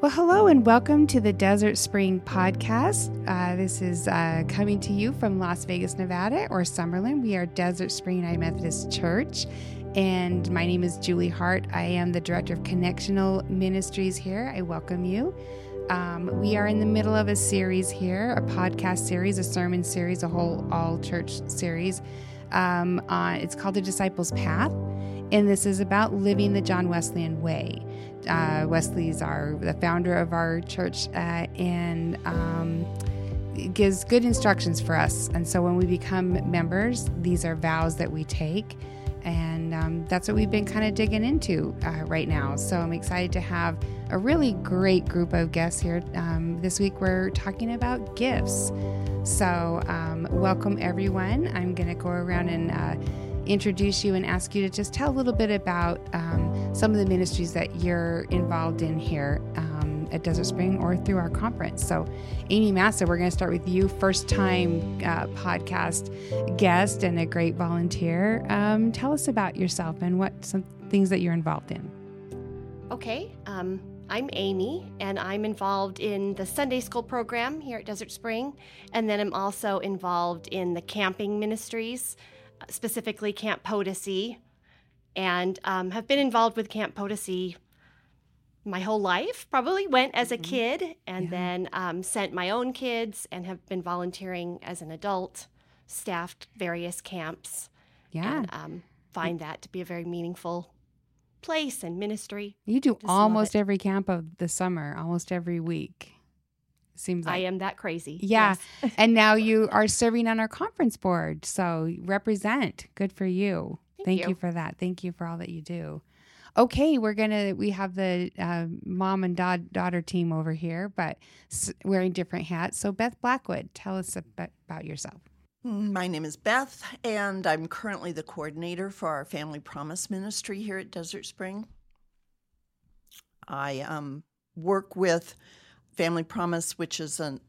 Well, hello and welcome to the Desert Spring podcast. Uh, this is uh, coming to you from Las Vegas, Nevada, or Summerlin. We are Desert Spring United Methodist Church, and my name is Julie Hart. I am the Director of Connectional Ministries here. I welcome you. Um, we are in the middle of a series here, a podcast series, a sermon series, a whole all church series. Um, uh, it's called The Disciples Path, and this is about living the John Wesleyan way. Uh, Wesley's our the founder of our church, uh, and um, gives good instructions for us. And so when we become members, these are vows that we take. And um, that's what we've been kind of digging into uh, right now. So I'm excited to have a really great group of guests here. Um, this week we're talking about gifts. So um, welcome everyone. I'm going to go around and uh, introduce you and ask you to just tell a little bit about um, some of the ministries that you're involved in here um, at Desert Spring or through our conference. So, Amy Massa, we're going to start with you, first time uh, podcast guest and a great volunteer. Um, tell us about yourself and what some things that you're involved in. Okay. Um, I'm Amy, and I'm involved in the Sunday school program here at Desert Spring. And then I'm also involved in the camping ministries specifically Camp Potosi, and um, have been involved with Camp Potosi my whole life. Probably went as a mm-hmm. kid and yeah. then um, sent my own kids and have been volunteering as an adult, staffed various camps. Yeah. And um, find that to be a very meaningful place and ministry. You do Just almost every camp of the summer, almost every week. Seems like I am that crazy. Yeah. Yes. and now you are serving on our conference board. So represent. Good for you. Thank, Thank you. you. for that. Thank you for all that you do. Okay, we're gonna. We have the uh, mom and dad daughter team over here, but wearing different hats. So Beth Blackwood, tell us about, about yourself. Mm, my name is Beth, and I'm currently the coordinator for our Family Promise Ministry here at Desert Spring. I um, work with Family Promise, which is an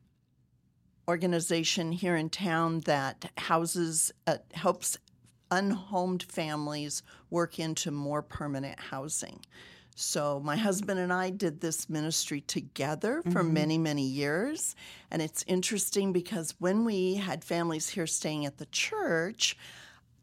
organization here in town that houses, uh, helps unhomed families work into more permanent housing. So, my husband and I did this ministry together for mm-hmm. many, many years. And it's interesting because when we had families here staying at the church,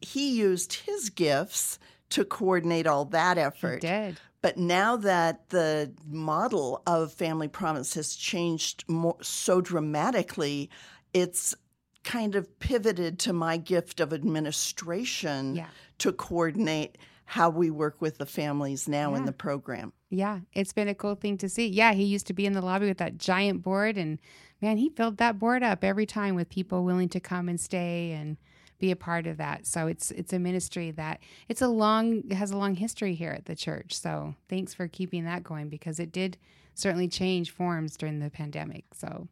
he used his gifts to coordinate all that effort. He did. But now that the model of Family Promise has changed more, so dramatically, it's kind of pivoted to my gift of administration yeah. to coordinate how we work with the families now yeah. in the program. Yeah, it's been a cool thing to see. Yeah, he used to be in the lobby with that giant board, and man, he filled that board up every time with people willing to come and stay and be a part of that. So it's it's a ministry that it's a long has a long history here at the church. So thanks for keeping that going because it did certainly change forms during the pandemic. So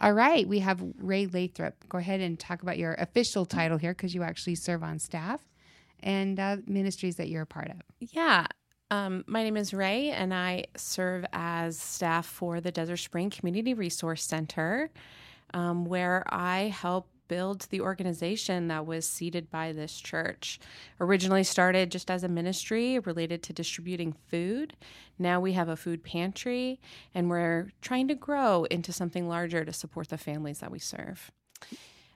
all right, we have Ray Lathrop. Go ahead and talk about your official title here because you actually serve on staff and uh, ministries that you're a part of. Yeah. Um, my name is Ray, and I serve as staff for the Desert Spring Community Resource Center, um, where I help build the organization that was seeded by this church. Originally started just as a ministry related to distributing food. Now we have a food pantry and we're trying to grow into something larger to support the families that we serve.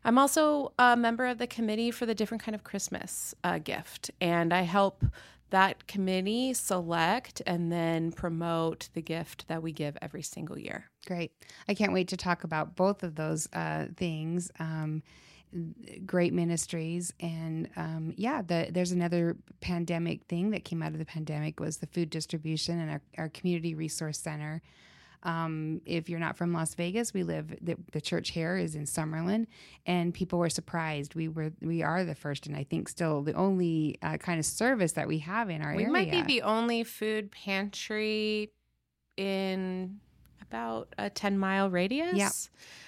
I'm also a member of the committee for the different kind of Christmas uh, gift, and I help that committee select and then promote the gift that we give every single year. Great. I can't wait to talk about both of those uh, things. Um, great ministries and um, yeah the, there's another pandemic thing that came out of the pandemic was the food distribution and our, our community resource center um, if you're not from Las Vegas, we live the, the, church here is in Summerlin, and people were surprised. We were we are the first, and I think still the only uh, kind of service that we have in our we area. We might be the only food pantry in about a 10 mile radius. Yeah.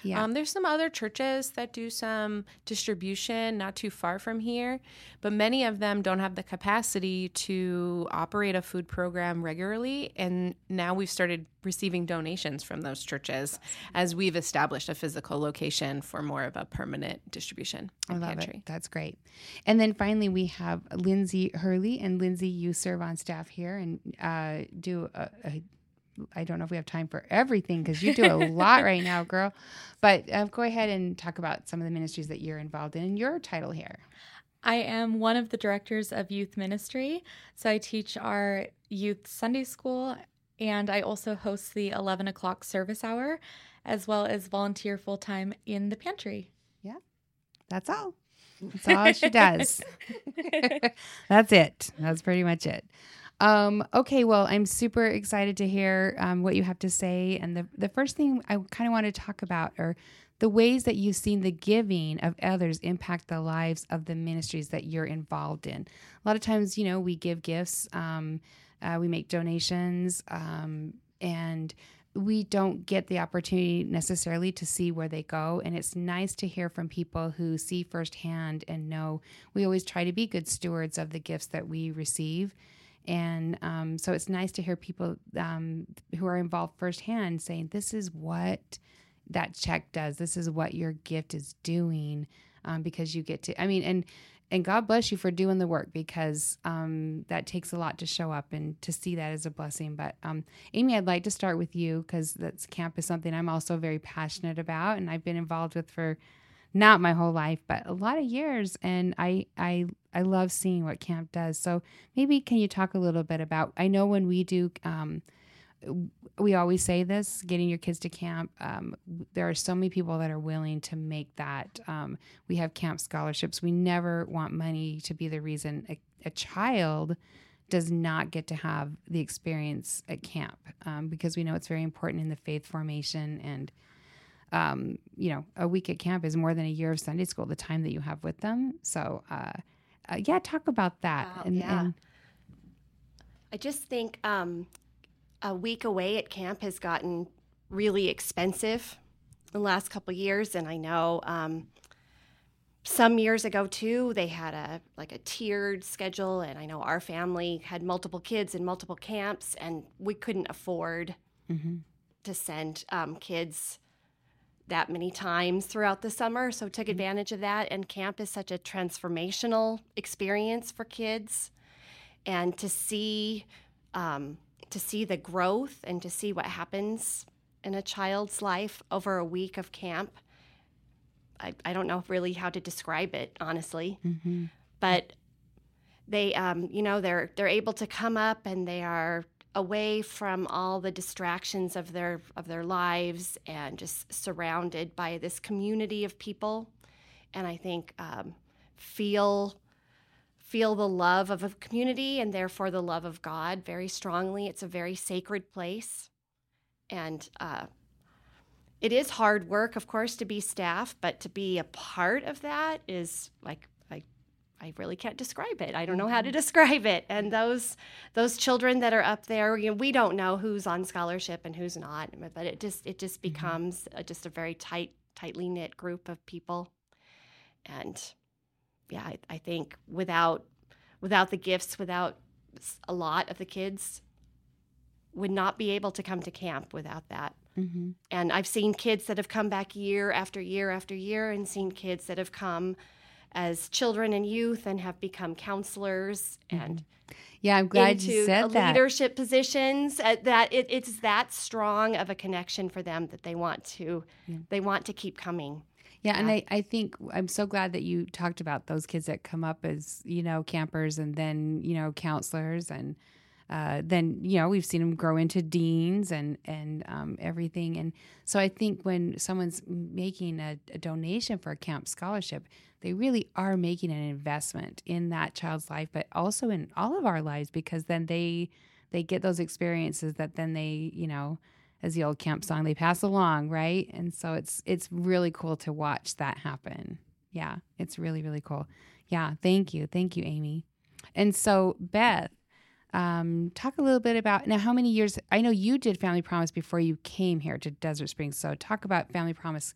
yeah. Um, there's some other churches that do some distribution not too far from here, but many of them don't have the capacity to operate a food program regularly. And now we've started receiving donations from those churches as we've established a physical location for more of a permanent distribution. I love pantry. it. That's great. And then finally, we have Lindsay Hurley. And Lindsay, you serve on staff here and uh, do a, a I don't know if we have time for everything because you do a lot right now, girl. But um, go ahead and talk about some of the ministries that you're involved in and your title here. I am one of the directors of youth ministry. So I teach our youth Sunday school, and I also host the 11 o'clock service hour, as well as volunteer full time in the pantry. Yeah, that's all. That's all she does. That's it. That's pretty much it. Um, okay, well, I'm super excited to hear um, what you have to say. And the, the first thing I kind of want to talk about are the ways that you've seen the giving of others impact the lives of the ministries that you're involved in. A lot of times, you know, we give gifts, um, uh, we make donations, um, and we don't get the opportunity necessarily to see where they go. And it's nice to hear from people who see firsthand and know we always try to be good stewards of the gifts that we receive. And um, so it's nice to hear people um, who are involved firsthand saying, This is what that check does. This is what your gift is doing um, because you get to, I mean, and and God bless you for doing the work because um, that takes a lot to show up and to see that as a blessing. But um, Amy, I'd like to start with you because that's camp is something I'm also very passionate about and I've been involved with for not my whole life, but a lot of years. And I I I love seeing what camp does. So maybe can you talk a little bit about? I know when we do. Um, we always say this getting your kids to camp um, there are so many people that are willing to make that um, we have camp scholarships we never want money to be the reason a, a child does not get to have the experience at camp um, because we know it's very important in the faith formation and um, you know a week at camp is more than a year of sunday school the time that you have with them so uh, uh, yeah talk about that wow, and, yeah. And, I just think um, a week away at camp has gotten really expensive in the last couple years, and I know um, some years ago too they had a like a tiered schedule, and I know our family had multiple kids in multiple camps, and we couldn't afford mm-hmm. to send um, kids that many times throughout the summer so took mm-hmm. advantage of that and camp is such a transformational experience for kids and to see um, to see the growth and to see what happens in a child's life over a week of camp. I, I don't know really how to describe it honestly, mm-hmm. but they um, you know they're they're able to come up and they are away from all the distractions of their of their lives and just surrounded by this community of people and I think um, feel feel the love of a community and therefore the love of God very strongly. It's a very sacred place. And uh, it is hard work, of course, to be staff, but to be a part of that is like, I, really can't describe it. I don't know how to mm-hmm. describe it. And those those children that are up there, you know, we don't know who's on scholarship and who's not, but it just it just mm-hmm. becomes a, just a very tight, tightly knit group of people. And yeah, I, I think without without the gifts, without a lot of the kids would not be able to come to camp without that. Mm-hmm. And I've seen kids that have come back year after year after year, and seen kids that have come as children and youth and have become counselors mm-hmm. and yeah i'm glad you said that leadership positions uh, that it, it's that strong of a connection for them that they want to yeah. they want to keep coming yeah, and I, I think I'm so glad that you talked about those kids that come up as, you know, campers and then, you know, counselors and uh, then, you know, we've seen them grow into deans and, and um, everything. And so I think when someone's making a, a donation for a camp scholarship, they really are making an investment in that child's life, but also in all of our lives because then they they get those experiences that then they, you know, as the old camp song they pass along right? And so it's it's really cool to watch that happen. Yeah it's really really cool. Yeah thank you. Thank you amy. And so beth um, talk a little bit about now how many years i know you did family promise before you came here to desert springs so talk about family promise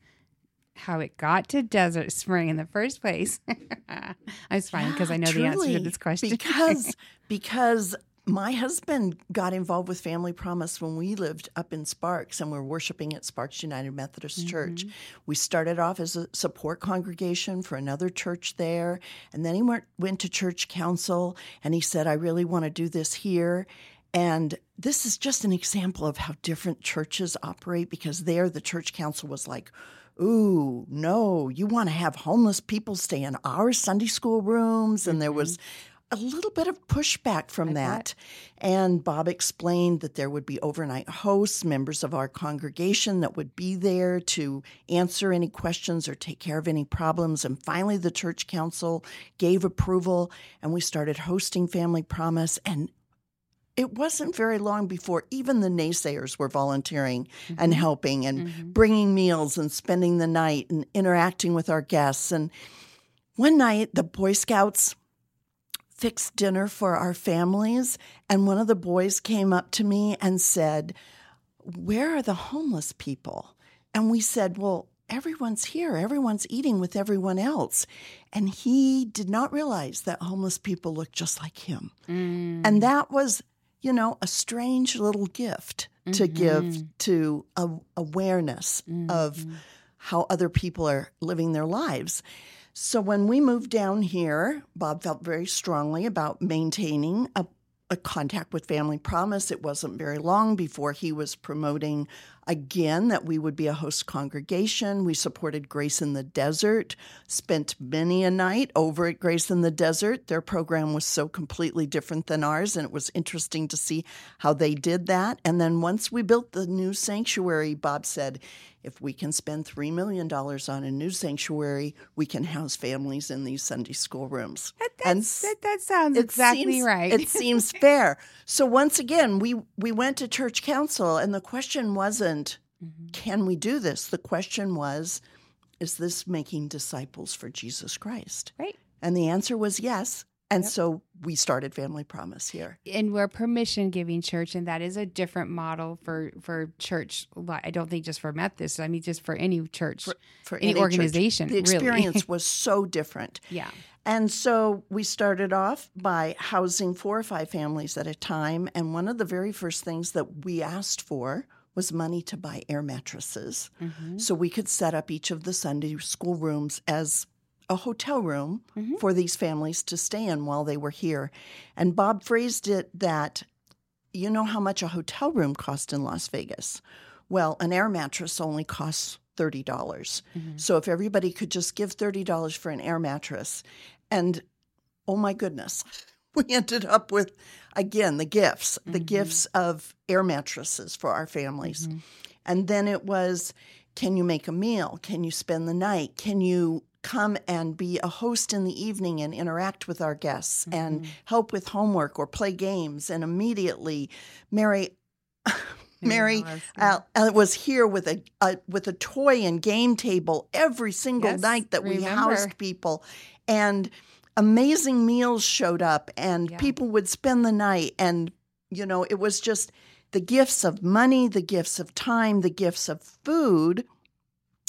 how it got to desert spring in the first place i was fine because yeah, i know truly, the answer to this question because because my husband got involved with Family Promise when we lived up in Sparks and we're worshiping at Sparks United Methodist mm-hmm. Church. We started off as a support congregation for another church there, and then he went, went to church council and he said, I really want to do this here. And this is just an example of how different churches operate because there the church council was like, ooh, no, you want to have homeless people stay in our Sunday school rooms. And there mm-hmm. was a little bit of pushback from that. And Bob explained that there would be overnight hosts, members of our congregation that would be there to answer any questions or take care of any problems. And finally, the church council gave approval, and we started hosting Family Promise. And it wasn't very long before even the naysayers were volunteering and mm-hmm. helping and mm-hmm. bringing meals and spending the night and interacting with our guests. And one night, the Boy Scouts fixed dinner for our families, and one of the boys came up to me and said, Where are the homeless people? And we said, Well, everyone's here. Everyone's eating with everyone else. And he did not realize that homeless people looked just like him. And mm. that was, you know, a strange little gift to give mm-hmm. to a, awareness of mm-hmm. how other people are living their lives. So when we moved down here, Bob felt very strongly about maintaining a, a contact with Family Promise. It wasn't very long before he was promoting again that we would be a host congregation. We supported Grace in the Desert, spent many a night over at Grace in the Desert. Their program was so completely different than ours, and it was interesting to see how they did that. And then once we built the new sanctuary, Bob said, if we can spend $3 million on a new sanctuary, we can house families in these Sunday school rooms. and That, that sounds exactly seems- right. It seems fair. So once again, we we went to church council, and the question wasn't, Mm-hmm. "Can we do this?" The question was, "Is this making disciples for Jesus Christ?" Right. And the answer was yes. And so we started Family Promise here. and we're a permission giving church and that is a different model for for church i don't think just for methodist i mean just for any church For Any church. organization, the really. experience was so different. yeah And so we started off by housing four or five families at a time. And one of the very first things that we asked for was money to buy air mattresses mm-hmm. so we could set up each of the Sunday school rooms as a hotel room mm-hmm. for these families to stay in while they were here. And Bob phrased it that you know how much a hotel room cost in Las Vegas? Well, an air mattress only costs $30. dollars mm-hmm. So if everybody could just give $30 for an air mattress, and oh my goodness, we ended up with, again, the gifts, the gifts of air mattresses for our families. And then it was can you make a meal? Can you spend the night? Can you come and be a host in the evening and interact with our guests and help with homework or play games? And immediately, Mary. Mary uh, uh, was here with a, a with a toy and game table every single Yes, night that we remember. housed people, and amazing meals showed up, and Yeah. people would spend the night, and you know it was just the gifts of money, the gifts of time, the gifts of food,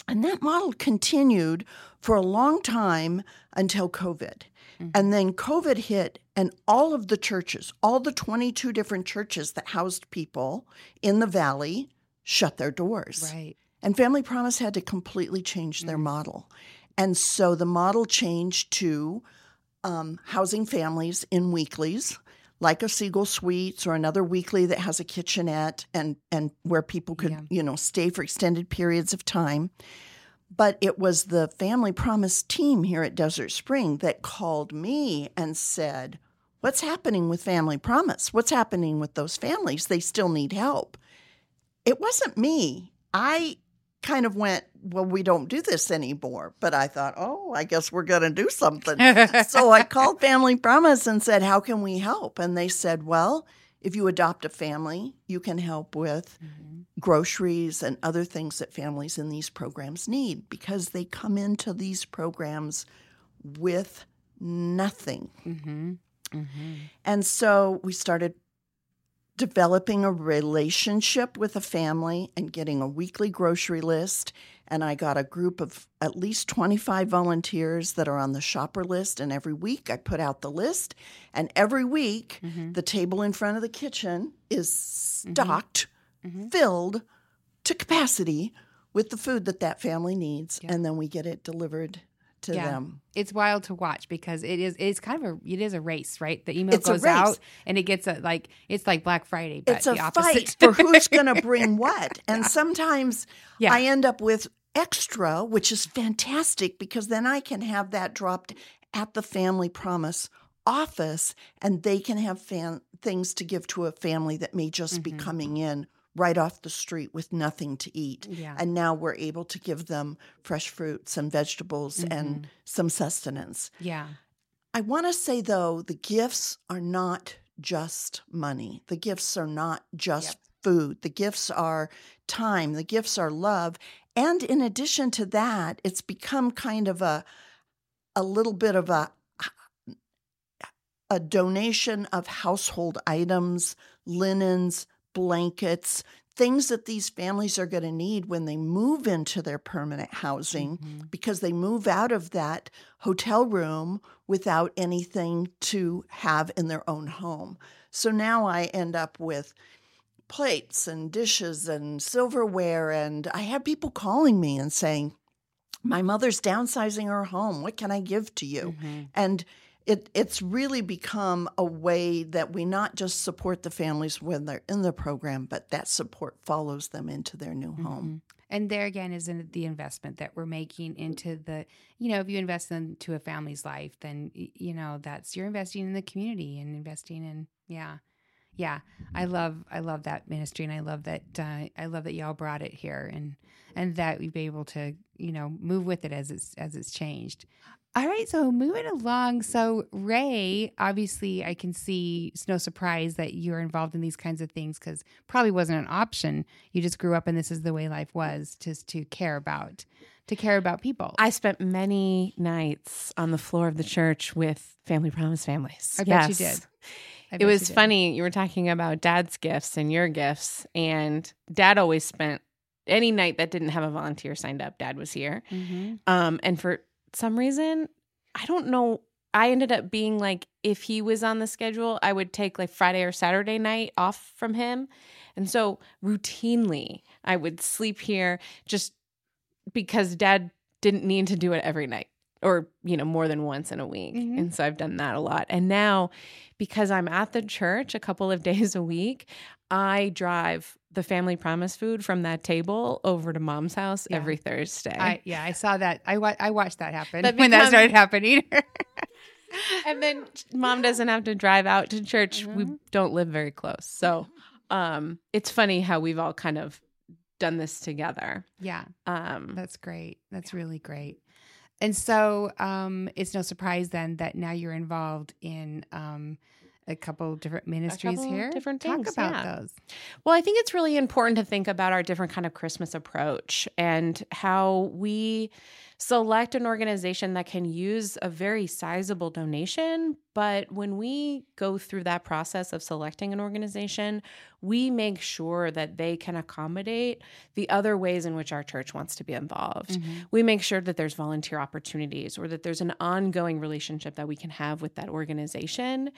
and that model continued for a long time until COVID. Mm-hmm. And then COVID hit, and all of the churches, all the 22 different churches that housed people in the valley, shut their doors. right And Family Promise had to completely change their mm-hmm. model. And so the model changed to um, housing families in weeklies, like a Siegel Suites or another weekly that has a kitchenette and, and where people could, Yeah. you know, stay for extended periods of time. But it was the Family Promise team here at Desert Spring that called me and said, What's happening with Family Promise? What's happening with those families? They still need help. It wasn't me. I kind of went, Well, we don't do this anymore. But I thought, Oh, I guess we're going to do something. so I called Family Promise and said, How can we help? And they said, Well, if you adopt a family, you can help with groceries and other things that families in these programs need because they come into these programs with nothing. mm-hmm. Mm-hmm. And so we started developing a relationship with a family and getting a weekly grocery list. And I got a group of at least 25 volunteers that are on the shopper list. And every week I put out the list. And every week, mm-hmm. the table in front of the kitchen is mm-hmm. stocked, mm-hmm. filled to capacity with the food that that family needs. And then we get it delivered to Yeah. them. it's wild to watch because it is it's kind of a it is a race, right? The email It's goes out and it gets a like it's like Black Friday, but it's a the opposite. fight for who's going to bring what. And sometimes Yeah. I end up with extra, which is fantastic because then I can have that dropped at the Family Promise office and they can have fan- things to give to a family that may just be Mhm. coming in right off the street with nothing to eat. yeah. And now we're able to give them fresh fruits and vegetables Mm-hmm. and some sustenance. yeah. I want to say, though, the gifts are not just money. The gifts are not just food. The gifts are time. The gifts are love. And in addition to that, it's become kind of a, a little bit of a, a donation of household items, linens, blankets, things that these families are going to need when they move into their permanent housing Mhm. because they move out of that hotel room without anything to have in their own home. So now I end up with plates and dishes and silverware. And I have people calling me and saying, My mother's downsizing her home. What can I give to you? Mhm. And it, it's really become a way that we not just support the families when they're in the program, but that support follows them into their new home. Mhm. And there again is the investment that we're making into the, you know, if you invest into a family's life, then you know that's you're investing in the community and investing in, yeah, yeah. I love, I love that ministry, and I love that, uh, I love that y'all brought it here, and and that we've been able to, you know, move with it as it's as it's changed. All right, so moving along. So Ray, obviously, I can see it's no surprise that you're involved in these kinds of things because probably wasn't an option. You just grew up and this is the way life was, just to care about, to care about people. I spent many nights on the floor of the church with Family Promise families. I bet you did. I It you was did. funny. You were talking about dad's gifts and your gifts, and dad always spent any night that didn't have a volunteer signed up, dad was here. Mhm. Um, and for some reason, I don't know. I ended up being like, if he was on the schedule, I would take like Friday or Saturday night off from him. And so routinely, I would sleep here just because dad didn't need to do it every night or, you know, more than once in a week. Mhm. And so I've done that a lot. And now, because I'm at the church a couple of days a week, I drive the family promise food from that table over to mom's house Yeah. every Thursday. I yeah, I saw that. I wa- I watched that happen That when that started happening. and then mom doesn't have to drive out to church. We Mhm. don't live very close. So um it's funny how we've all kind of done this together. yeah, Um that's great. That's really great. And so um, it's no surprise then that now you're involved in um, a couple different ministries couple here. different things, Talk about yeah. those. Well, I think it's really important to think about our different kind of Christmas approach and how we select an organization that can use a very sizable donation, but when we go through that process of selecting an organization, we make sure that they can accommodate the other ways in which our church wants to be involved. Mhm. We make sure that there's volunteer opportunities or that there's an ongoing relationship that we can have with that organization.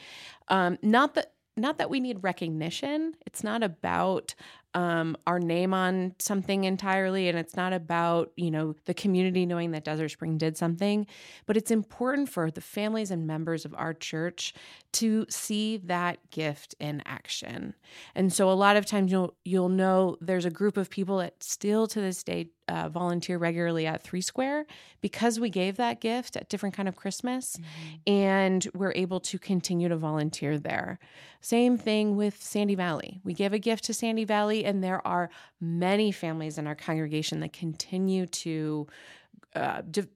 Um, not that not that we need recognition. It's not about um, our name on something entirely, and it's not about you know the community knowing that Desert Spring did something. But it's important for the families and members of our church to see that gift in action. And so a lot of times you'll you'll know there's a group of people that still to this day uh, volunteer regularly at Three Square because we gave that gift at different kind of Christmas, and we're able to continue to volunteer there. Same thing with Sandy Valley. We give a gift to Sandy Valley, and there are many families in our congregation that continue to. Uh, de-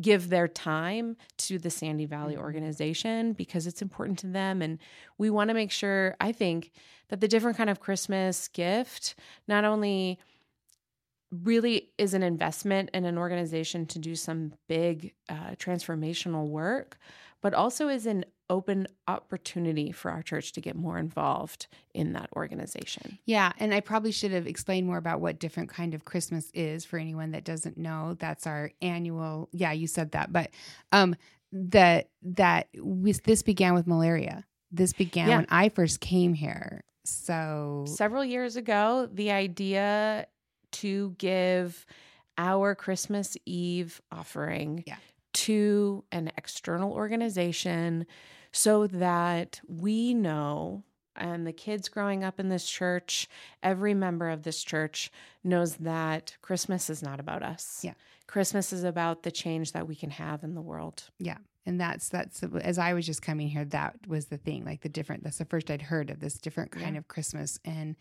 give their time to the Sandy Valley Mhm. organization because it's important to them and we want to make sure I think that the different kind of Christmas gift not only really is an investment in an organization to do some big uh, transformational work, but also is an open opportunity for our church to get more involved in that organization. Yeah, and I probably should have explained more about what different kind of Christmas is for anyone that doesn't know. That's our annual. Yeah, you said that, but um, that that we, this began with malaria. This began Yeah. when I first came here. So Several years ago, the idea to give our Christmas Eve offering Yeah. to an external organization so that we know and the kids growing up in this church, every member of this church knows that Christmas is not about us. Yeah. Christmas is about the change that we can have in the world. Yeah. And that's that's as I was just coming here, that was the thing. Like the different that's the first I'd heard of this different kind Yeah. of Christmas. And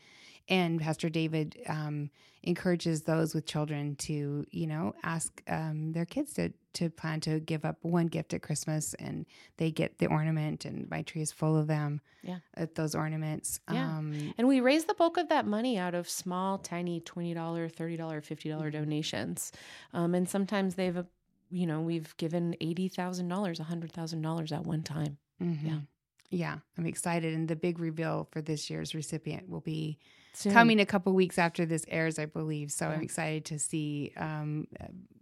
and Pastor David um, encourages those with children to, you know, ask um, their kids to to plan to give up one gift at Christmas and they get the ornament and my tree is full of them. Yeah. At those ornaments. Yeah. Um And we raise the bulk of that money out of small, tiny $20, $30, $50 Mm-hmm. donations. Um, and sometimes they've, uh, you know, we've given $80,000, $100,000 at one time. mhm. Yeah. Yeah, I'm excited. And the big reveal for this year's recipient will be Soon. coming a couple weeks after this airs, I believe. So I'm excited to see. Um,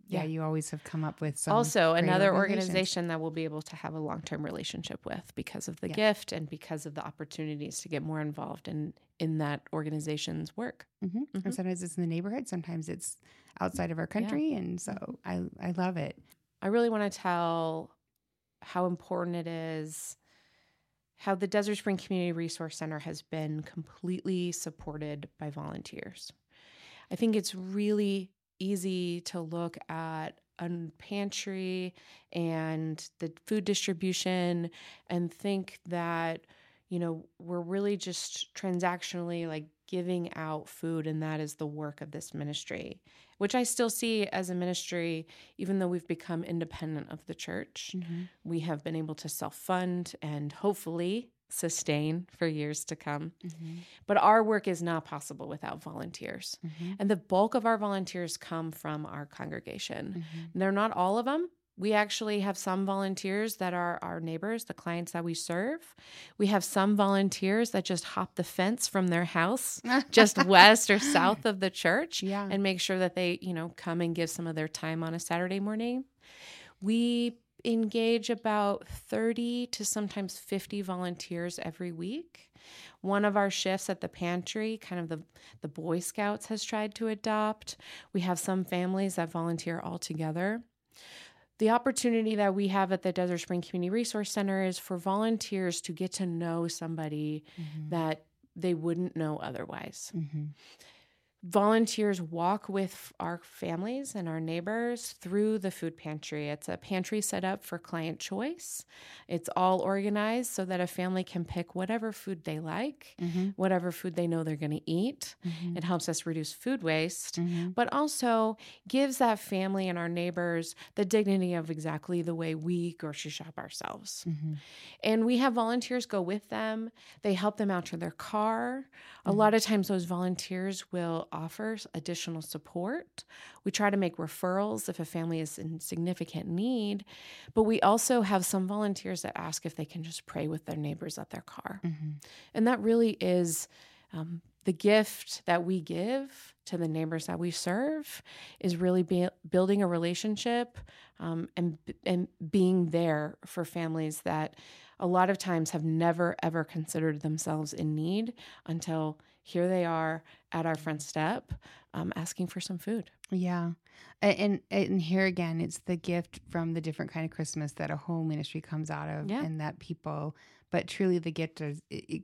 yeah, Yeah. you always have come up with some. also another organization that we'll be able to have a long-term relationship with because of the Yeah. gift and because of the opportunities to get more involved in in that organization's work. Mhm. Mhm. And sometimes it's in the neighborhood, sometimes it's outside of our country, and so I I love it. I really want to tell how important it is how the Desert Spring Community Resource Center has been completely supported by volunteers. I think it's really easy to look at a pantry and the food distribution and think that you know we're really just transactionally like giving out food and that is the work of this ministry which i still see as a ministry even though we've become independent of the church mm-hmm. we have been able to self-fund and hopefully sustain for years to come. Mm-hmm. But our work is not possible without volunteers. Mm-hmm. And the bulk of our volunteers come from our congregation. They're not all of them. We actually have some volunteers that are our neighbors, the clients that we serve. We have some volunteers that just hop the fence from their house just west or south of the church Yeah. and make sure that they, you know, come and give some of their time on a Saturday morning. We engage about 30 to sometimes 50 volunteers every week. One of our shifts at the pantry, kind of the, the Boy Scouts has tried to adopt. We have some families that volunteer all together. The opportunity that we have at the Desert Spring Community Resource Center is for volunteers to get to know somebody that they wouldn't know otherwise. Mhm. Volunteers walk with our families and our neighbors through the food pantry. It's a pantry set up for client choice. It's all organized so that a family can pick whatever food they like, Mhm. whatever food they know they're going to eat. Mhm. It helps us reduce food waste Mhm. but also gives that family and our neighbors the dignity of exactly the way we grocery shop ourselves. Mhm. And we have volunteers go with them. They help them out to their car. A lot of times, those volunteers will offer additional support. We try to make referrals if a family is in significant need. But we also have some volunteers that ask if they can just pray with their neighbors at their car. Mhm. And that really is um, the gift that we give to the neighbors that we serve is really be, building a relationship um, and and being there for families that a lot of times have never ever considered themselves in need until here they are at our front step um, asking for some food. Yeah, and and here again, it's the gift from the different kind of Christmas that a whole ministry comes out of, Yeah. and that people. But truly, the gift is i i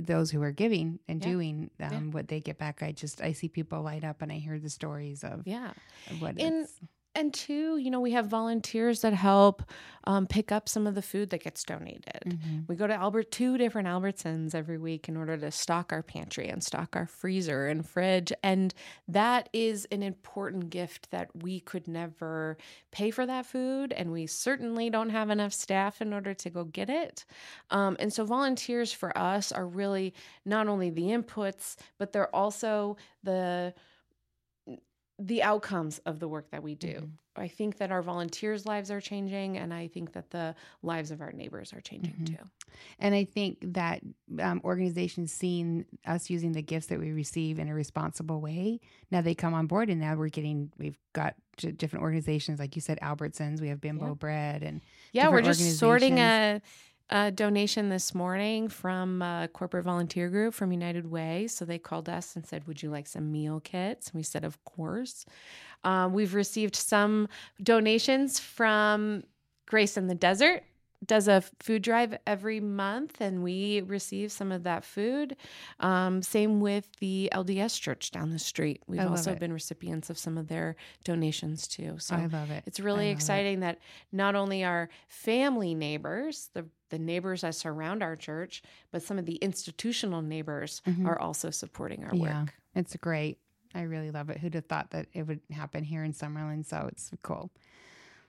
those who are giving and Yeah. doing um, Yeah. what they get back. I just I see people light up, and I hear the stories of, Yeah. what And- it's. And two, you know, we have volunteers that help um, pick up some of the food that gets donated. Mhm. We go to Albert two different Albertsons every week in order to stock our pantry and stock our freezer and fridge. And that is an important gift that we could never pay for that food. And we certainly don't have enough staff in order to go get it. Um, and so volunteers for us are really not only the inputs, but they're also the the outcomes of the work that we do. Mhm. I think that our volunteers' lives are changing, and I think that the lives of our neighbors are changing Mhm. too. And I think that um, organizations seeing us using the gifts that we receive in a responsible way, now they come on board, and now we're getting we've got j- different organizations like you said, Albertsons. We have Bimbo Yeah. Bread, and Yeah, we're just sorting a a donation this morning from a corporate volunteer group from United Way. So they called us and said, Would you like some meal kits? And we said, Of course. Um, we've received some donations from Grace in the Desert does a food drive every month and we receive some of that food. Um, same with the LDS church down the street. We've also it. been recipients of some of their donations too. So I love it. It's really exciting it. that not only our family neighbors, the the neighbors that surround our church, but some of the institutional neighbors mm-hmm. are also supporting our yeah, work. It's great. I really love it. Who'd have thought that it would happen here in Summerlin? So it's cool.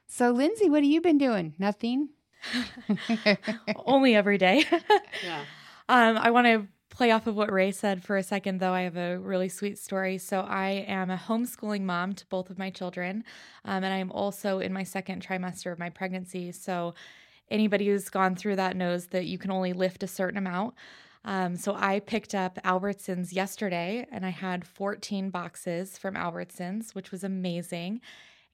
So, Lindsay, what have you been doing? Nothing? Only every day. yeah. Um, I want to play off of what Ray said for a second, though. I have a really sweet story. So, I am a homeschooling mom to both of my children, um, and I'm also in my second trimester of my pregnancy. So, anybody who's gone through that knows that you can only lift a certain amount. Um, so, I picked up Albertsons yesterday, and I had 14 boxes from Albertsons, which was amazing.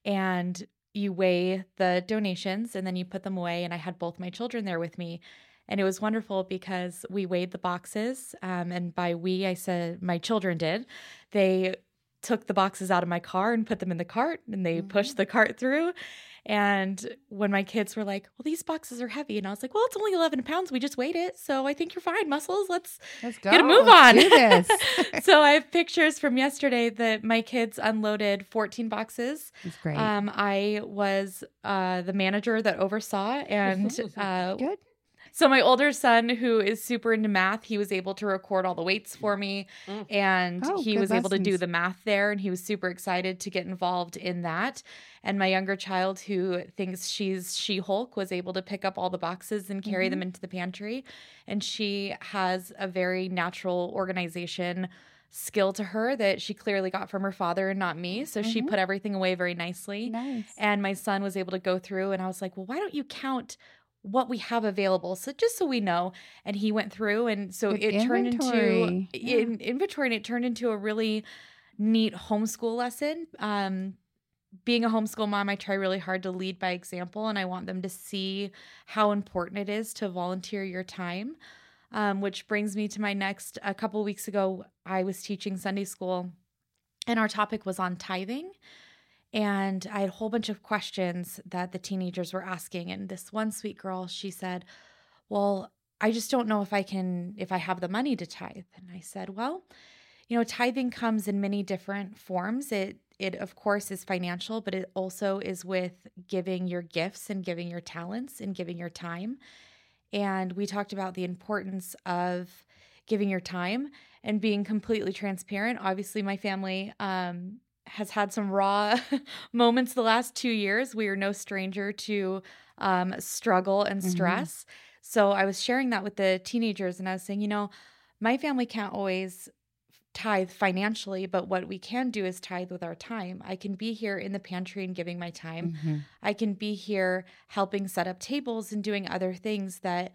And you weigh the donations and then you put them away. And I had both my children there with me. And it was wonderful because we weighed the boxes. Um, and by we, I said my children did. They took the boxes out of my car and put them in the cart and they mm-hmm. pushed the cart through. And when my kids were like, well, these boxes are heavy. And I was like, well, it's only 11 pounds. We just weighed it. So I think you're fine, muscles. Let's, Let's go. get a move Let's on. so I have pictures from yesterday that my kids unloaded 14 boxes. That's great. Um, I was uh, the manager that oversaw and uh, good. So my older son, who is super into math, he was able to record all the weights for me, mm. and oh, he was lessons. able to do the math there, and he was super excited to get involved in that. And my younger child, who thinks she's She Hulk, was able to pick up all the boxes and carry mm-hmm. them into the pantry, and she has a very natural organization skill to her that she clearly got from her father and not me. So mm-hmm. she put everything away very nicely. Nice. And my son was able to go through and I was like, "Well, why don't you count what we have available so just so we know and he went through and so it inventory. turned into yeah. in, inventory and it turned into a really neat homeschool lesson um, being a homeschool mom i try really hard to lead by example and i want them to see how important it is to volunteer your time um, which brings me to my next a couple weeks ago i was teaching sunday school and our topic was on tithing and I had a whole bunch of questions that the teenagers were asking. And this one sweet girl, she said, Well, I just don't know if I can, if I have the money to tithe. And I said, Well, you know, tithing comes in many different forms. It, it of course is financial, but it also is with giving your gifts and giving your talents and giving your time. And we talked about the importance of giving your time and being completely transparent. Obviously, my family um, has had some raw moments the last two years. We are no stranger to um, struggle and mm-hmm. stress. Mm-hmm. So I was sharing that with the teenagers and I was saying, you know, my family can't always tithe financially, but what we can do is tithe with our time. I can be here in the pantry and giving my time. Mm-hmm. I can be here helping set up tables and doing other things that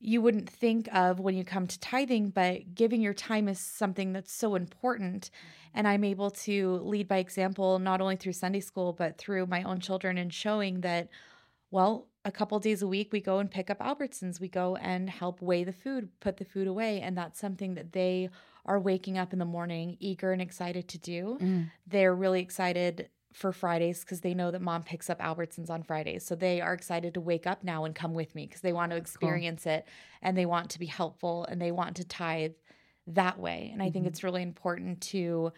you wouldn't think of when you come to tithing, but giving your time is something that's so important. And I'm able to lead by example, not only through Sunday school, but through my own children and showing that, well, a couple days a week, we go and pick up Albertsons. We go and help weigh the food, put the food away. And that's something that they are waking up in the morning eager and excited to do. Mm. They're really excited for Fridays because they know that mom picks up Albertsons on Fridays. So they are excited to wake up now and come with me because they want to experience cool. it and they want to be helpful and they want to tithe that way. And I mm-hmm. think it's really important to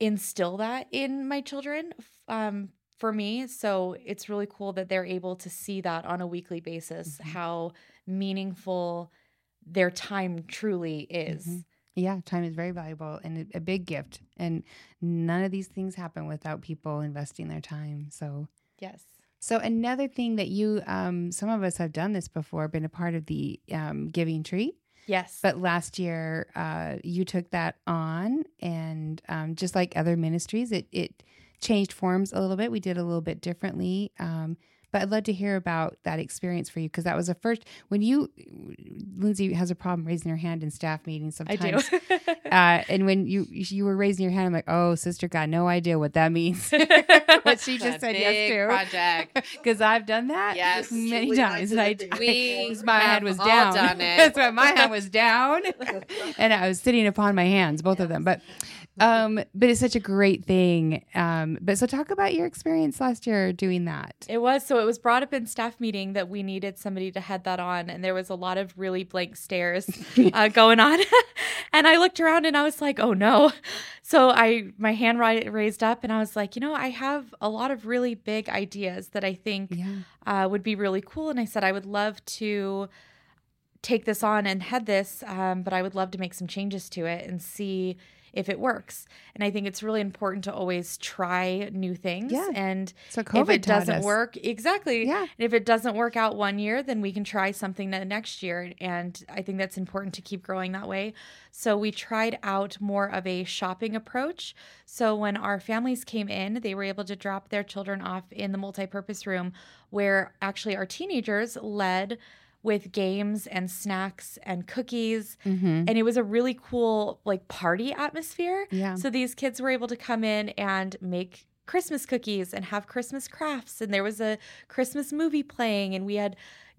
instill that in my children um, for me. So it's really cool that they're able to see that on a weekly basis, mm-hmm. how meaningful their time truly is. Mm-hmm. Yeah, time is very valuable and a big gift. And none of these things happen without people investing their time. So, yes. So, another thing that you, um, some of us have done this before, been a part of the um, Giving Tree. Yes. But last year, uh, you took that on, and um, just like other ministries, it, it changed forms a little bit. We did a little bit differently. Um, But I'd love to hear about that experience for you because that was the first when you, Lindsay has a problem raising her hand in staff meetings sometimes. I do. uh, and when you you were raising your hand, I'm like, oh, sister, got no idea what that means. what she just said yes to. project. Because I've done that Yes. many times. And I, likes it. We my have hand was down. That's why my hand was down, and I was sitting upon my hands, both of them. But, um, but it's such a great thing. Um, but so talk about your experience last year doing that. It was so it was brought up in staff meeting that we needed somebody to head that on, and there was a lot of really blank stares uh, going on. and I looked around and I was like, "Oh no!" So I my hand raised up, and I was like, "You know, I have a lot of really big ideas that I think Yeah. uh, would be really cool." And I said, "I would love to." take this on and head this, um, but I would love to make some changes to it and see if it works. And I think it's really important to always try new things. Yeah. And So if it doesn't work, exactly. Yeah. And if it doesn't work out one year, then we can try something the next year. And I think that's important to keep growing that way. So we tried out more of a shopping approach. So when our families came in, they were able to drop their children off in the multi-purpose room where actually our teenagers led with games and snacks and cookies Mm-hmm. and it was a really cool like party atmosphere Yeah. so these kids were able to come in and make Christmas cookies and have Christmas crafts. And there was a Christmas movie playing, and we had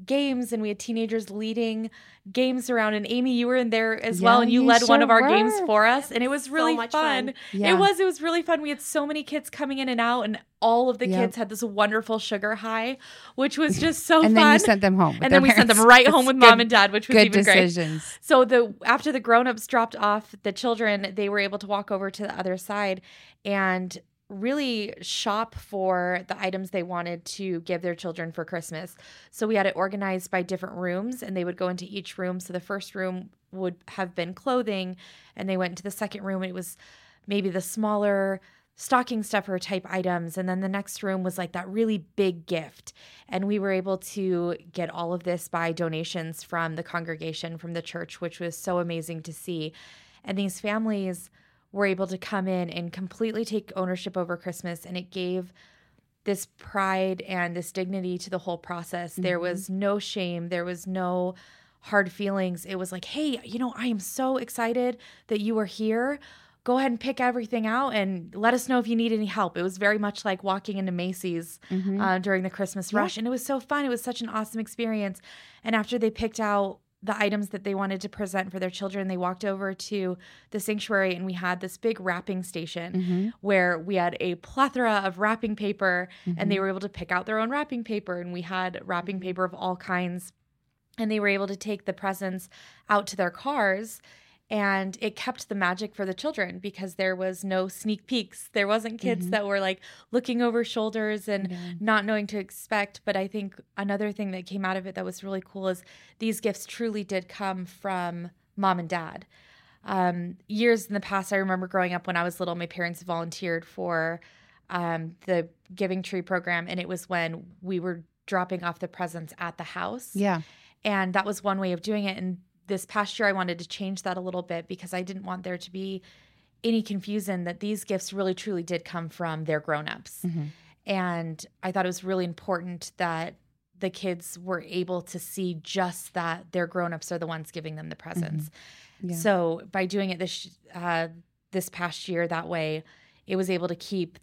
games, and we had teenagers leading games around. And Amy, you were in there as well, and you, you led one of our games for us. And it was So really much fun. fun. Yeah. It was, it was really fun. We had so many kids coming in and out, and all of the Yep. kids had this wonderful sugar high, which was just so and fun. then you sent them home. and their then we sent them right home with good- mom and dad, which was Good even great. So the after the grown-ups dropped off the children, they were able to walk over to the other side and really shop for the items they wanted to give their children for Christmas. So we had it organized by different rooms and they would go into each room. So the first room would have been clothing and they went into the second room it was maybe the smaller stocking stuffer type items and then the next room was like that really big gift and we were able to get all of this by donations from the congregation from the church which was so amazing to see and these families were able to come in and completely take ownership over christmas and it gave this pride and this dignity to the whole process there was no shame there was no hard feelings it was like hey you know i am so excited that you are here go ahead and pick everything out and let us know if you need any help. It was very much like walking into Macy's Mm-hmm. uh, during the Christmas rush. And it was so fun. It was such an awesome experience. And after they picked out the items that they wanted to present for their children, they walked over to the sanctuary and we had this big wrapping station Mm-hmm. where we had a plethora of wrapping paper and Mm-hmm. they were able to pick out their own wrapping paper. And we had wrapping paper of all kinds. And they were able to take the presents out to their cars and it kept the magic for the children because there was no sneak peeks there wasn't kids that were like looking over shoulders and Yeah. not knowing to expect but i think another thing that came out of it that was really cool is these gifts truly did come from mom and dad um, years in the past i remember growing up when i was little my parents volunteered for um, the giving tree program and it was when we were dropping off the presents at the house Yeah. and that was one way of doing it. And this past year, I wanted to change that a little bit because I didn't want there to be any confusion that these gifts really truly did come from their grown-ups. Mhm. And I thought it was really important that the kids were able to see just that their grown-ups are the ones giving them the presents. Yeah. So by doing it this uh, this past year that way, it was able to keep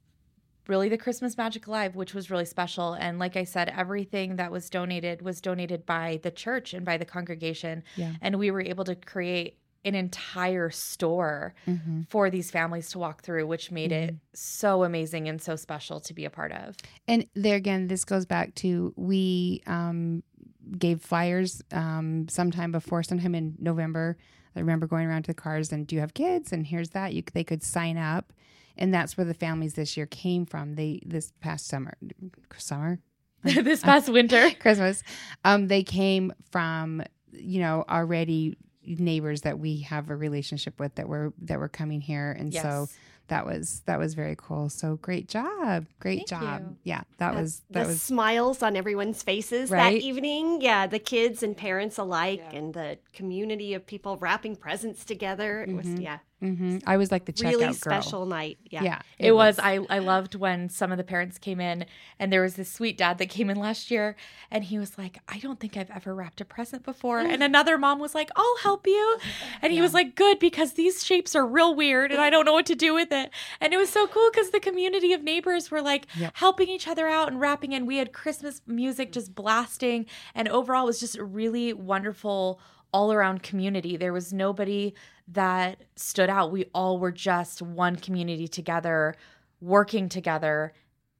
really the Christmas magic alive, which was really special. And like I said, everything that was donated was donated by the church and by the congregation, Yeah. and we were able to create an entire store Mm-hmm. for these families to walk through, which made it so amazing and so special to be a part of. And there again, this goes back to we um, gave flyers um, sometime before, sometime in November. I remember going around to the cars and do you have kids? And here's that you they could sign up, and that's where the families this year came from. They this past summer, summer, this past winter. Christmas, um, they came from you know already neighbors that we have a relationship with that were that were coming here, and so that was that was very cool. So great job, great Thank job. you. Yeah, that The- was that the was smiles on everyone's faces Right? that evening. Yeah, the kids and parents alike, Yeah. and the community of people wrapping presents together. It was Mhm. yeah, hmm I was like the checkout really girl. special night. Yeah. Yeah, It, was. I I loved when some of the parents came in, and there was this sweet dad that came in last year, and he was like, "I don't think I've ever wrapped a present before." And another mom was like, "I'll help you," and he was like, "Good," because these shapes are real weird, and I don't know what to do with it. And it was so cool because the community of neighbors were like Yep. helping each other out and wrapping, and we had Christmas music just blasting, and overall it was just a really wonderful all around community. There was nobody that stood out. We all were just one community together, working together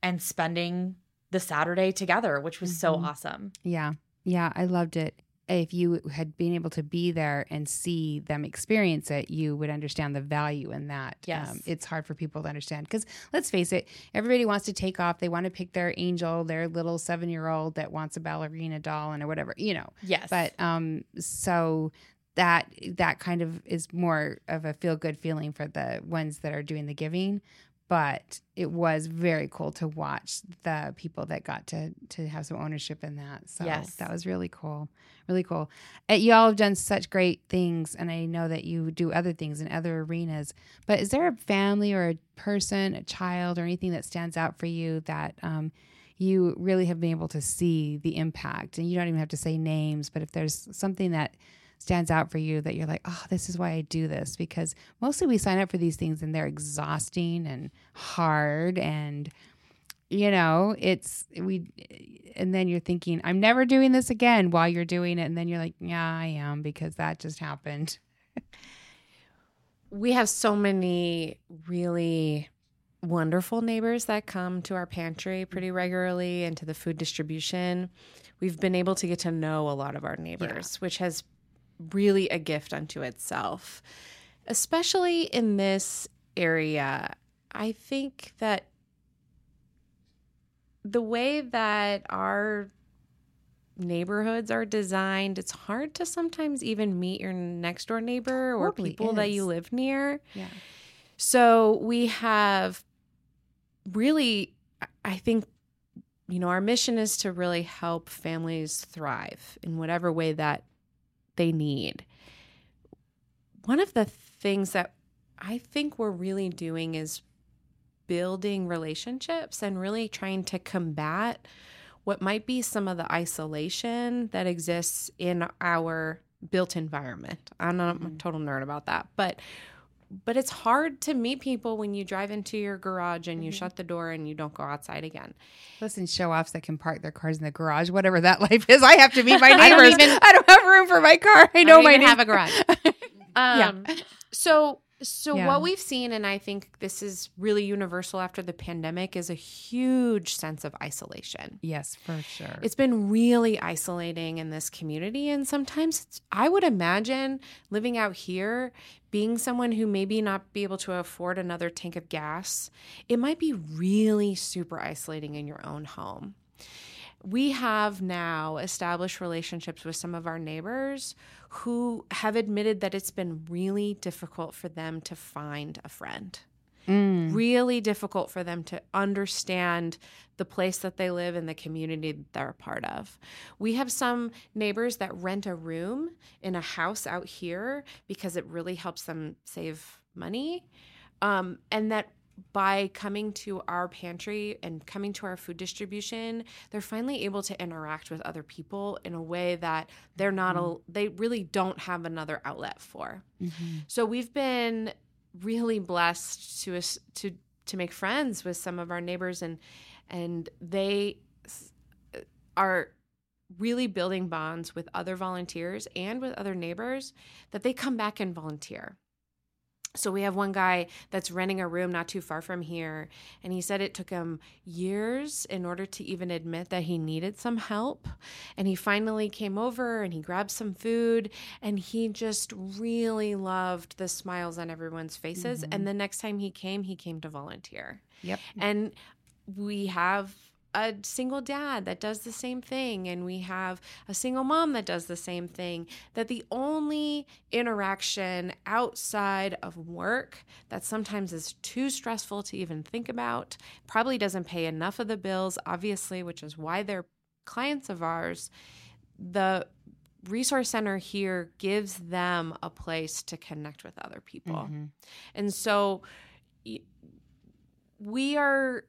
and spending the Saturday together, which was so Mhm. awesome. Yeah. Yeah. I loved it. If you had been able to be there and see them experience it, you would understand the value in that. Um, Yes. it's hard for people to understand because let's face it, everybody wants to take off. They want to pick their angel, their little seven year old that wants a ballerina doll and or whatever, you know. Yes. But um, so that that kind of is more of a feel good feeling for the ones that are doing the giving. But it was very cool to watch the people that got to to have some ownership in that. So Yes. that was really cool, really cool. Uh, y'all have done such great things, and I know that you do other things in other arenas. But is there a family or a person, a child, or anything that stands out for you that um, you really have been able to see the impact? And you don't even have to say names, but if there's something that stands out for you that you're like, oh, this is why I do this, because mostly we sign up for these things and they're exhausting and hard and you know it's we and then you're thinking i'm never doing this again while you're doing it and then you're like yeah i am because that just happened we have so many really wonderful neighbors that come to our pantry pretty regularly and to the food distribution. We've been able to get to know a lot of our neighbors, which has really a gift unto itself. Especially in this area, I think that the way that our neighborhoods are designed, it's hard to sometimes even meet your next door neighbor or Totally people that you live near. yeah So we have really, I think, you know, our mission is to really help families thrive in whatever way that they need. One of the things that I think we're really doing is building relationships and really trying to combat what might be some of the isolation that exists in our built environment. I'm not I'm a mm-hmm. total nerd about that, but but it's hard to meet people when you drive into your garage and you shut the door and you don't go outside again. listen show offs that can park their cars in the garage whatever that life is i have to meet my I don't neighbors even- I don't have room for my car i know don't my even have a neighbors. garage. Yeah. Um, So, so Yeah. what we've seen, and I think this is really universal after the pandemic, is a huge sense of isolation. yes for sure It's been really isolating in this community. And sometimes it's, I would imagine living out here, being someone who maybe not be able to afford another tank of gas, it might be really super isolating in your own home. We have now established relationships with some of our neighbors who have admitted that it's been really difficult for them to find a friend Mm. really difficult for them to understand the place that they live and the community that they're a part of. We have some neighbors that rent a room in a house out here because it really helps them save money. Um, and that by coming to our pantry and coming to our food distribution, they're finally able to interact with other people in a way that they're not, a, they really don't have another outlet for. Mhm. So we've been really blessed to us to to make friends with some of our neighbors and and they are really building bonds with other volunteers and with other neighbors that they come back and volunteer. So we have one guy that's renting a room not too far from here and he said it took him years in order to even admit that he needed some help. And he finally came over and he grabbed some food and he just really loved the smiles on everyone's faces. Mhm. and the next time he came he came to volunteer. Yep. And we have a single dad that does the same thing and we have a single mom that does the same thing that the only interaction outside of work that sometimes is too stressful to even think about probably doesn't pay enough of the bills obviously which is why they're clients of ours the resource center here gives them a place to connect with other people. Mm-hmm. And so we are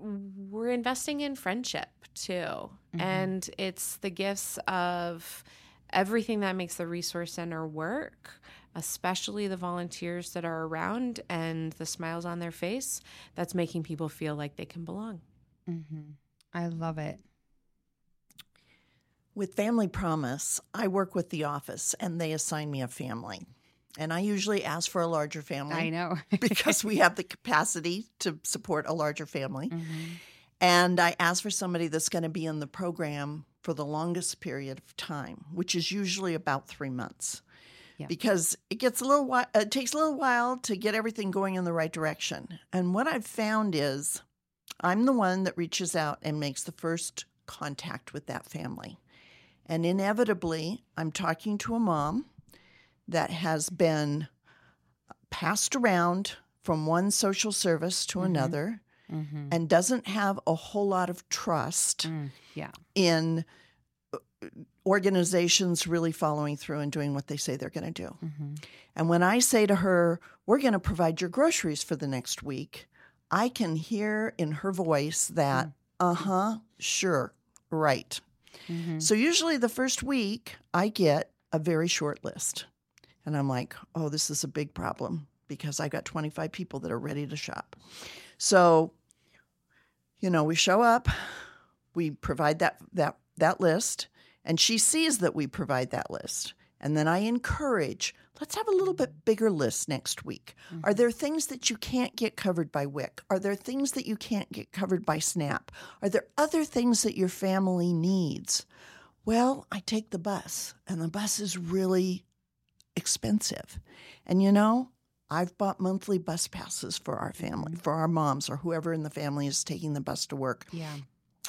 we're investing in friendship too. Mm-hmm. And it's the gifts of everything that makes the resource center work, especially the volunteers that are around and the smiles on their face that's making people feel like they can belong. Mm-hmm. I love it. With Family Promise, I work with the office and they assign me a family. And I usually ask for a larger family. I know. because we have the capacity to support a larger family. Mm-hmm. And I ask for somebody that's going to be in the program for the longest period of time, which is usually about three months. Yeah. Because it gets a little while, it takes a little while to get everything going in the right direction. And what I've found is I'm the one that reaches out and makes the first contact with that family. And inevitably, I'm talking to a mom that has been passed around from one social service to another Mm-hmm. and doesn't have a whole lot of trust Mm, yeah. in uh, organizations really following through and doing what they say they're going to do. Mm-hmm. And when I say to her, We're going to provide your groceries for the next week, I can hear in her voice that, uh huh, sure, right. Mm-hmm. So usually the first week, I get a very short list. And I'm like, oh, this is a big problem because I've got 25 people that are ready to shop. So, you know, we show up, we provide that that that list, and she sees that we provide that list. And then I encourage, let's have a little bit bigger list next week. Are mm-hmm. there things that you can't get covered by WIC? Are there things that you can't get covered by SNAP? Are there other things that your family needs? Well, I take the bus, and the bus is really expensive. And you know, I've bought monthly bus passes for our family, for our moms, or whoever in the family is taking the bus to work. Yeah.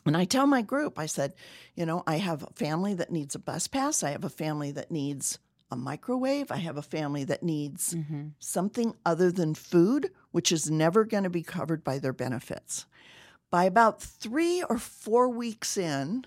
And I tell my group, I said, you know, I have a family that needs a bus pass. I have a family that needs a microwave. I have a family that needs Mm-hmm. something other than food, which is never going to be covered by their benefits. By about three or four weeks in,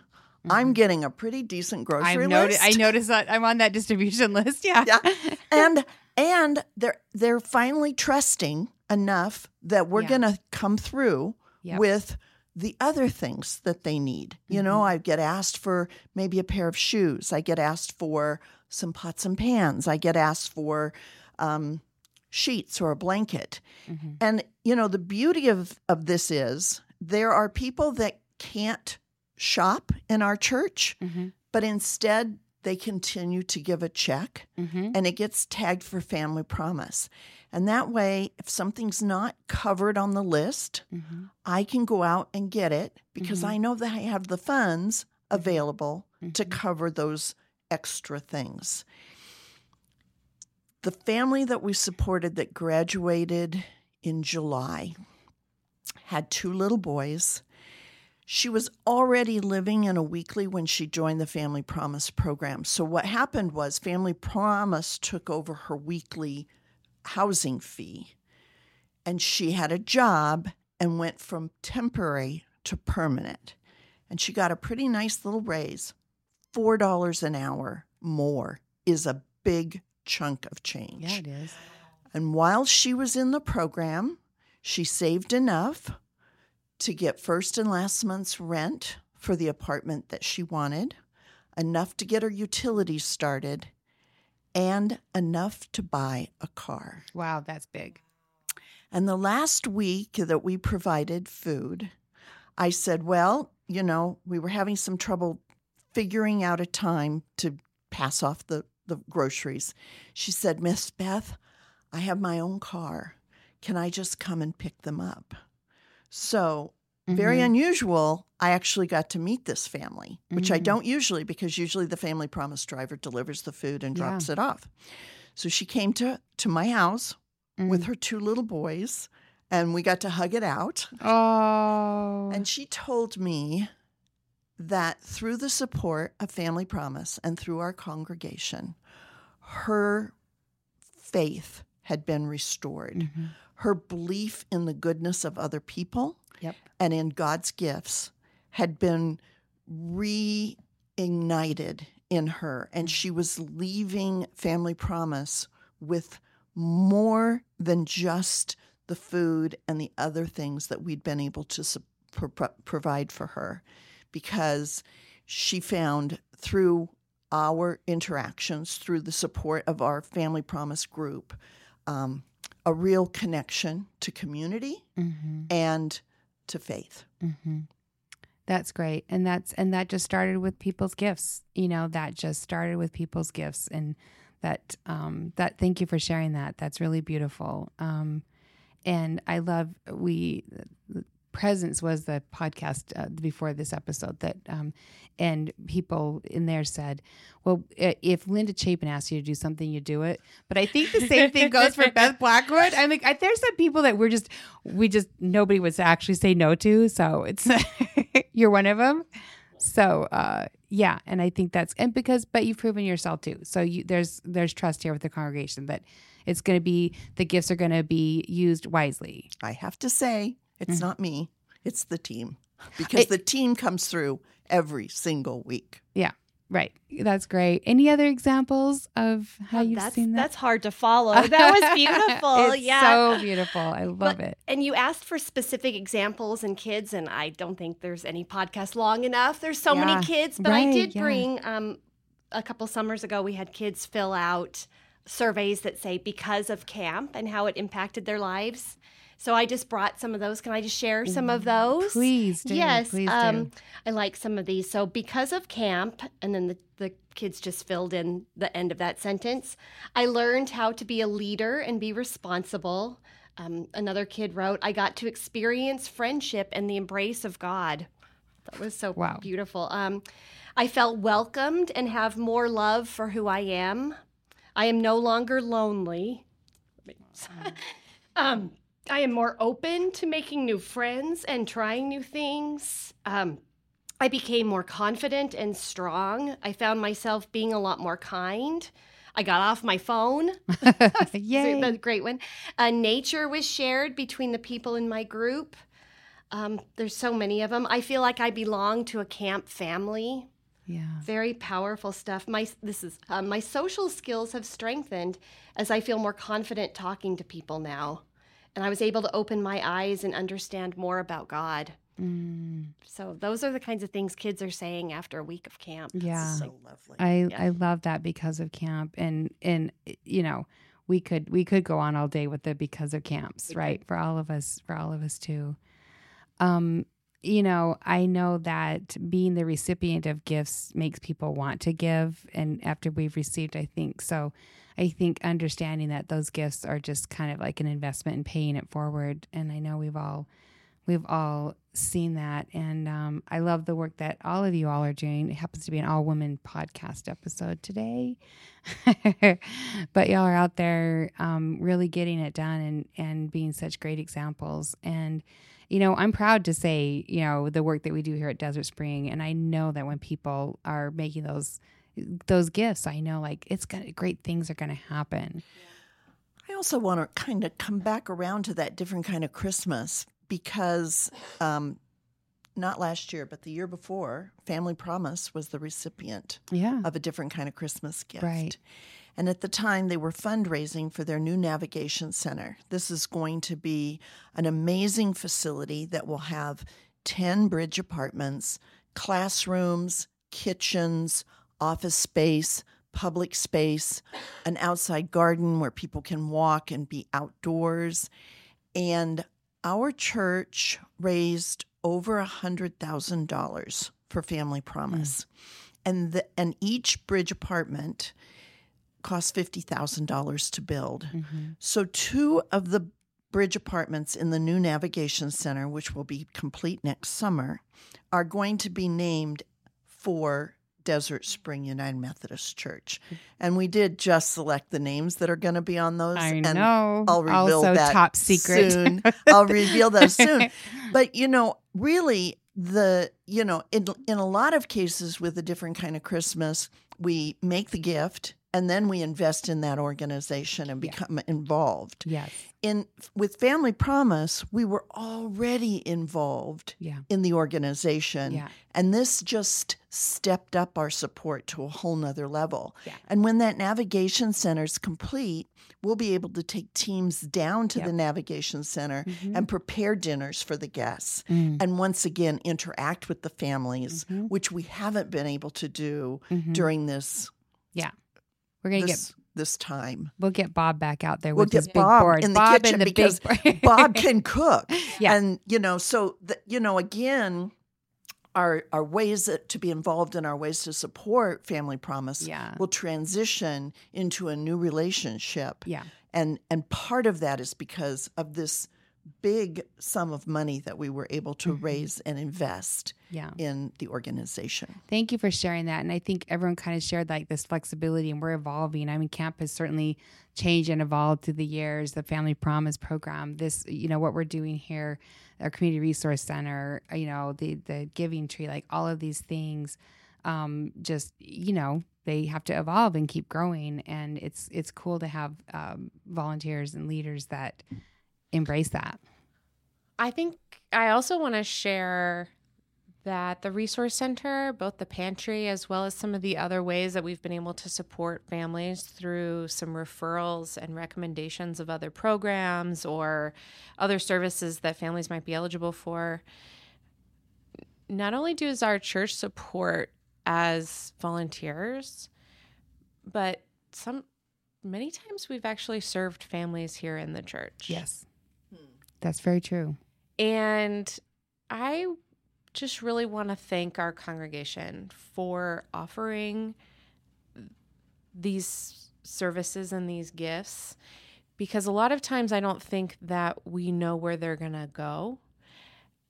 I'm getting a pretty decent grocery I've list. I noticed that I'm on that distribution list. Yeah. Yeah. and and they're they're finally trusting enough that we're Yeah. gonna come through Yep. with the other things that they need. You know, Mm-hmm. I get asked for maybe a pair of shoes. I get asked for some pots and pans. I get asked for um, sheets or a blanket. Mhm. And you know, the beauty of of this is there are people that can't shop in our church, Mhm. but instead they continue to give a check Mm-hmm. and it gets tagged for family promise. And that way, if something's not covered on the list, Mm-hmm. I can go out and get it because Mhm. I know that I have the funds available to Mhm. cover those extra things. The family that we supported that graduated in July had two little boys. She was already living in a weekly when she joined the Family Promise program. So, what happened was Family Promise took over her weekly housing fee, and she had a job and went from temporary to permanent. And she got a pretty nice little raise $4 an hour more is a big chunk of change. Yeah, it is. And while she was in the program, she saved enough to get first and last month's rent for the apartment that she wanted, enough to get her utilities started, and enough to buy a car. Wow, that's big. And the last week that we provided food, I said, Well, you know, we were having some trouble figuring out a time to pass off the, the groceries. She said, Miss Beth, I have my own car. Can I just come and pick them up? So, very Mhm. unusual. I actually got to meet this family, which I Mhm. don't usually because usually the family promise driver delivers the food and Yeah. drops it off. So she came to, to my house Mm. with her two little boys and we got to hug it out. Oh. And she told me that through the support of Family Promise and through our congregation, her faith had been restored. Mhm. Her belief in the goodness of other people Yep. and in God's gifts had been reignited in her, and she was leaving Family Promise with more than just the food and the other things that we'd been able to su- pro- provide for her because she found through our interactions, through the support of our Family Promise group, um, a real connection to community Mm-hmm. and to faith. Mm-hmm. That's great, and that's and that just started with people's gifts. You know, that just started with people's gifts, and that um, that. Thank you for sharing that. That's really beautiful. Um, and I love we presence was the podcast uh, before this episode that um, and people in there said well if linda chapin asks you to do something you do it. But i think the same thing goes for beth blackwood. I mean I, there's some people that we're just we just nobody would actually say no to so it's you're one of them so uh yeah and i think that's and because but you've proven yourself too. So you there's there's trust here with the congregation that it's going to be the gifts are going to be used wisely. I have to say, it's Mhm. not me, it's the team because It- the team comes through every single week. Yeah. Right. That's great. Any other examples of how you've that's seen that? that's hard to follow. That was beautiful. it's yeah. so beautiful. I love But- it. And you asked for specific examples and kids, and I don't think there's any podcast long enough. There's so Yeah, many kids, but I did yeah. bring um, a couple summers ago. We had kids fill out surveys that say because of camp and how it impacted their lives. So I just brought some of those. Can I just share some of those? Please do. Yes, Please um, do. I like some of these. So, because of camp, and then the, the kids just filled in the end of that sentence, I learned how to be a leader and be responsible. Um, another kid wrote, I got to experience friendship and the embrace of God. That was so Wow. beautiful. Um, I felt welcomed and have more love for who I am. I am no longer lonely. um, I am more open to making new friends and trying new things. Um, I became more confident and strong. I found myself being a lot more kind. I got off my phone. Yay. That's a great one. Uh, nature was shared between the people in my group. Um, there's so many of them. I feel like I belong to a camp family. yeah. Very powerful stuff. My this is uh, my social skills have strengthened as I feel more confident talking to people now, and I was able to open my eyes and understand more about God. Mm, So those are the kinds of things kids are saying after a week of camp. yeah. So lovely. I Yeah. I love that because of camp and and you know we could we could go on all day with the because of camps We right for all of us for all of us too. Um you know I know that being the recipient of gifts makes people want to give and after we've received I think so I think understanding that those gifts are just kind of like an investment in paying it forward. And I know we've all we've all seen that. And um, i love the work that all of you all are doing. It happens to be an all women podcast episode today. But y'all are out there um, really getting it done and, and being such great examples. And you know i'm proud to say you know the work that we do here at desert spring. And i know that when people are making those those gifts i know like it's gonna great things are gonna happen I also want to kind of come back around to that different kind of Christmas because um, not last year, but the year before, Family Promise was the recipient yeah of a different kind of Christmas gift. Right. And at the time, they were fundraising for their new navigation center. This is going to be an amazing facility that will have 10 bridge apartments, classrooms, kitchens, office space, public space, an outside garden where people can walk and be outdoors. And our church raised over a $100,000 for Family Promise. Hmm. And, the, and each bridge apartment cost $50,000 to build. Mm-hmm. So, two of the bridge apartments in the new navigation center, which will be complete next summer, are going to be named for Desert Spring United Methodist Church. Mm-hmm. And we did just select the names that are going to be on those. I and know. I'll reveal also that top secret. soon. I'll reveal those soon. But you know, really, the you know, in in a lot of cases with a different kind of Christmas, we make the gift and then we invest in that organization and Yeah. become involved. Yes. In with Family Promise, we were already involved Yeah. in the organization. Yeah. And this just stepped up our support to a whole nother level. Yeah. And when that navigation center is complete, we'll be able to take teams down to Yep. the navigation center Mhm. and prepare dinners for the guests. Mm. And once again, interact with the families, Mhm. which we haven't been able to do Mhm. during this We're gonna get this, this time. we'll get Bob back out there We'll with his get Bob in the Bob kitchen and the because. Bob can cook. Yeah. And, you know, so, the, you know, again, our, our ways that, to be involved in our ways to support Family Promise Yeah. will transition into a new relationship. yeah. And, and part of that is because of this big sum of money that we were able to Mhm. raise and invest Yeah. in the organization. Thank you for sharing that. And I think everyone kind of shared like this flexibility and we're evolving. I mean, camp has certainly changed and evolved through the years. The Family Promise program, this, you know, what we're doing here, our community resource center, you know, the the giving tree, like all of these things, um, just, you know, they have to evolve and keep growing. And it's it's cool to have um, volunteers and leaders that embrace that. I think I also want to share that the resource center, both the pantry as well as some of the other ways that we've been able to support families through some referrals and recommendations of other programs or other services that families might be eligible for. Not only does our church support as volunteers, but some many times we've actually served families here in the church. Yes. That's very true. And I just really want to thank our congregation for offering these services and these gifts because a lot of times I don't think that we know where they're going to go.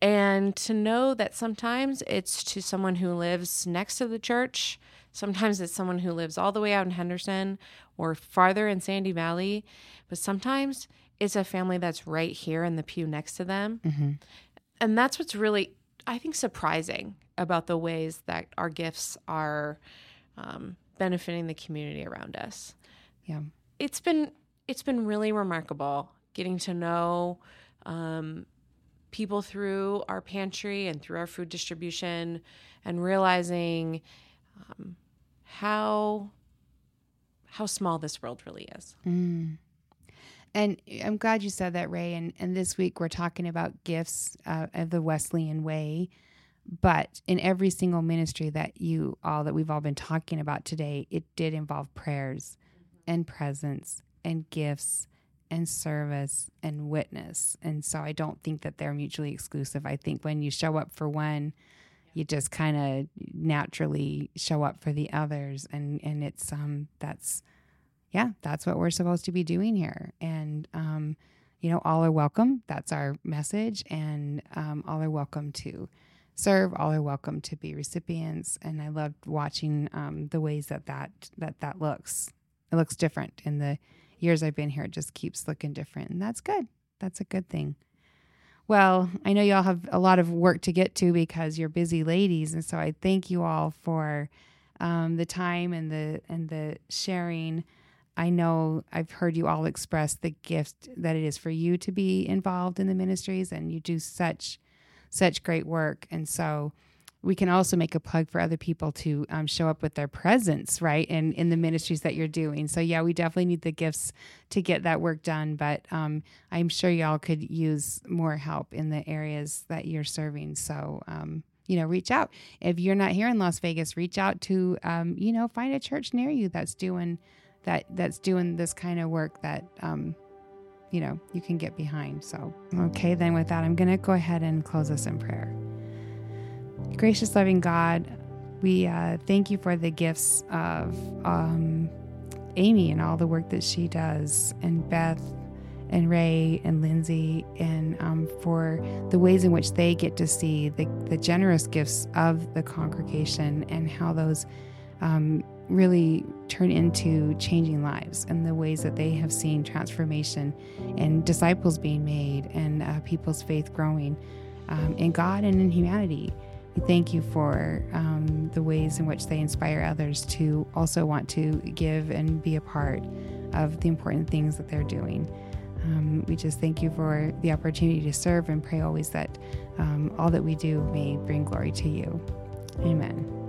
And to know that sometimes it's to someone who lives next to the church, sometimes it's someone who lives all the way out in Henderson or farther in Sandy Valley, but sometimes it's a family that's right here in the pew next to them. hmm And that's what's really, I think, surprising about the ways that our gifts are um, benefiting the community around us. Yeah. It's been it's been really remarkable getting to know um, people through our pantry and through our food distribution, and realizing um, how how small this world really is. Mm. And I'm glad you said that, Ray. And, and this week we're talking about gifts uh, of the Wesleyan way. But in every single ministry that you all, that we've all been talking about today, it did involve prayers and presence and gifts and service and witness. And so I don't think that they're mutually exclusive. I think when you show up for one, you just kind of naturally show up for the others. And, and it's, um, that's, yeah, that's what we're supposed to be doing here. And, um, you know, all are welcome. That's our message. And um, all are welcome to serve. All are welcome to be recipients. And I loved watching um, the ways that, that that that looks. It looks different in the years I've been here. It just keeps looking different, and that's good. That's a good thing. Well, I know you all have a lot of work to get to because you're busy ladies, and so I thank you all for um, the time and the and the sharing. I know I've heard you all express the gift that it is for you to be involved in the ministries, and you do such such great work. And so we can also make a plug for other people to um, show up with their presence, right, in in the ministries that you're doing. So yeah, we definitely need the gifts to get that work done. But um, I'm sure y'all could use more help in the areas that you're serving. So. Um, you know, reach out. If you're not here in Las Vegas, reach out to, um, you know, find a church near you that's doing that that's doing this kind of work that um, you know you can get behind. So okay, then with that, I'm gonna go ahead and close us in prayer. Gracious, loving God, we uh, thank you for the gifts of um, Amy and all the work that she does, and Beth and Ray and Lindsay, and um, for the ways in which they get to see the, the generous gifts of the congregation and how those um, really turn into changing lives and the ways that they have seen transformation and disciples being made and uh, people's faith growing um, in God and in humanity. We thank you for um, the ways in which they inspire others to also want to give and be a part of the important things that they're doing. Um, we just thank you for the opportunity to serve and pray always that um, all that we do may bring glory to you. Amen.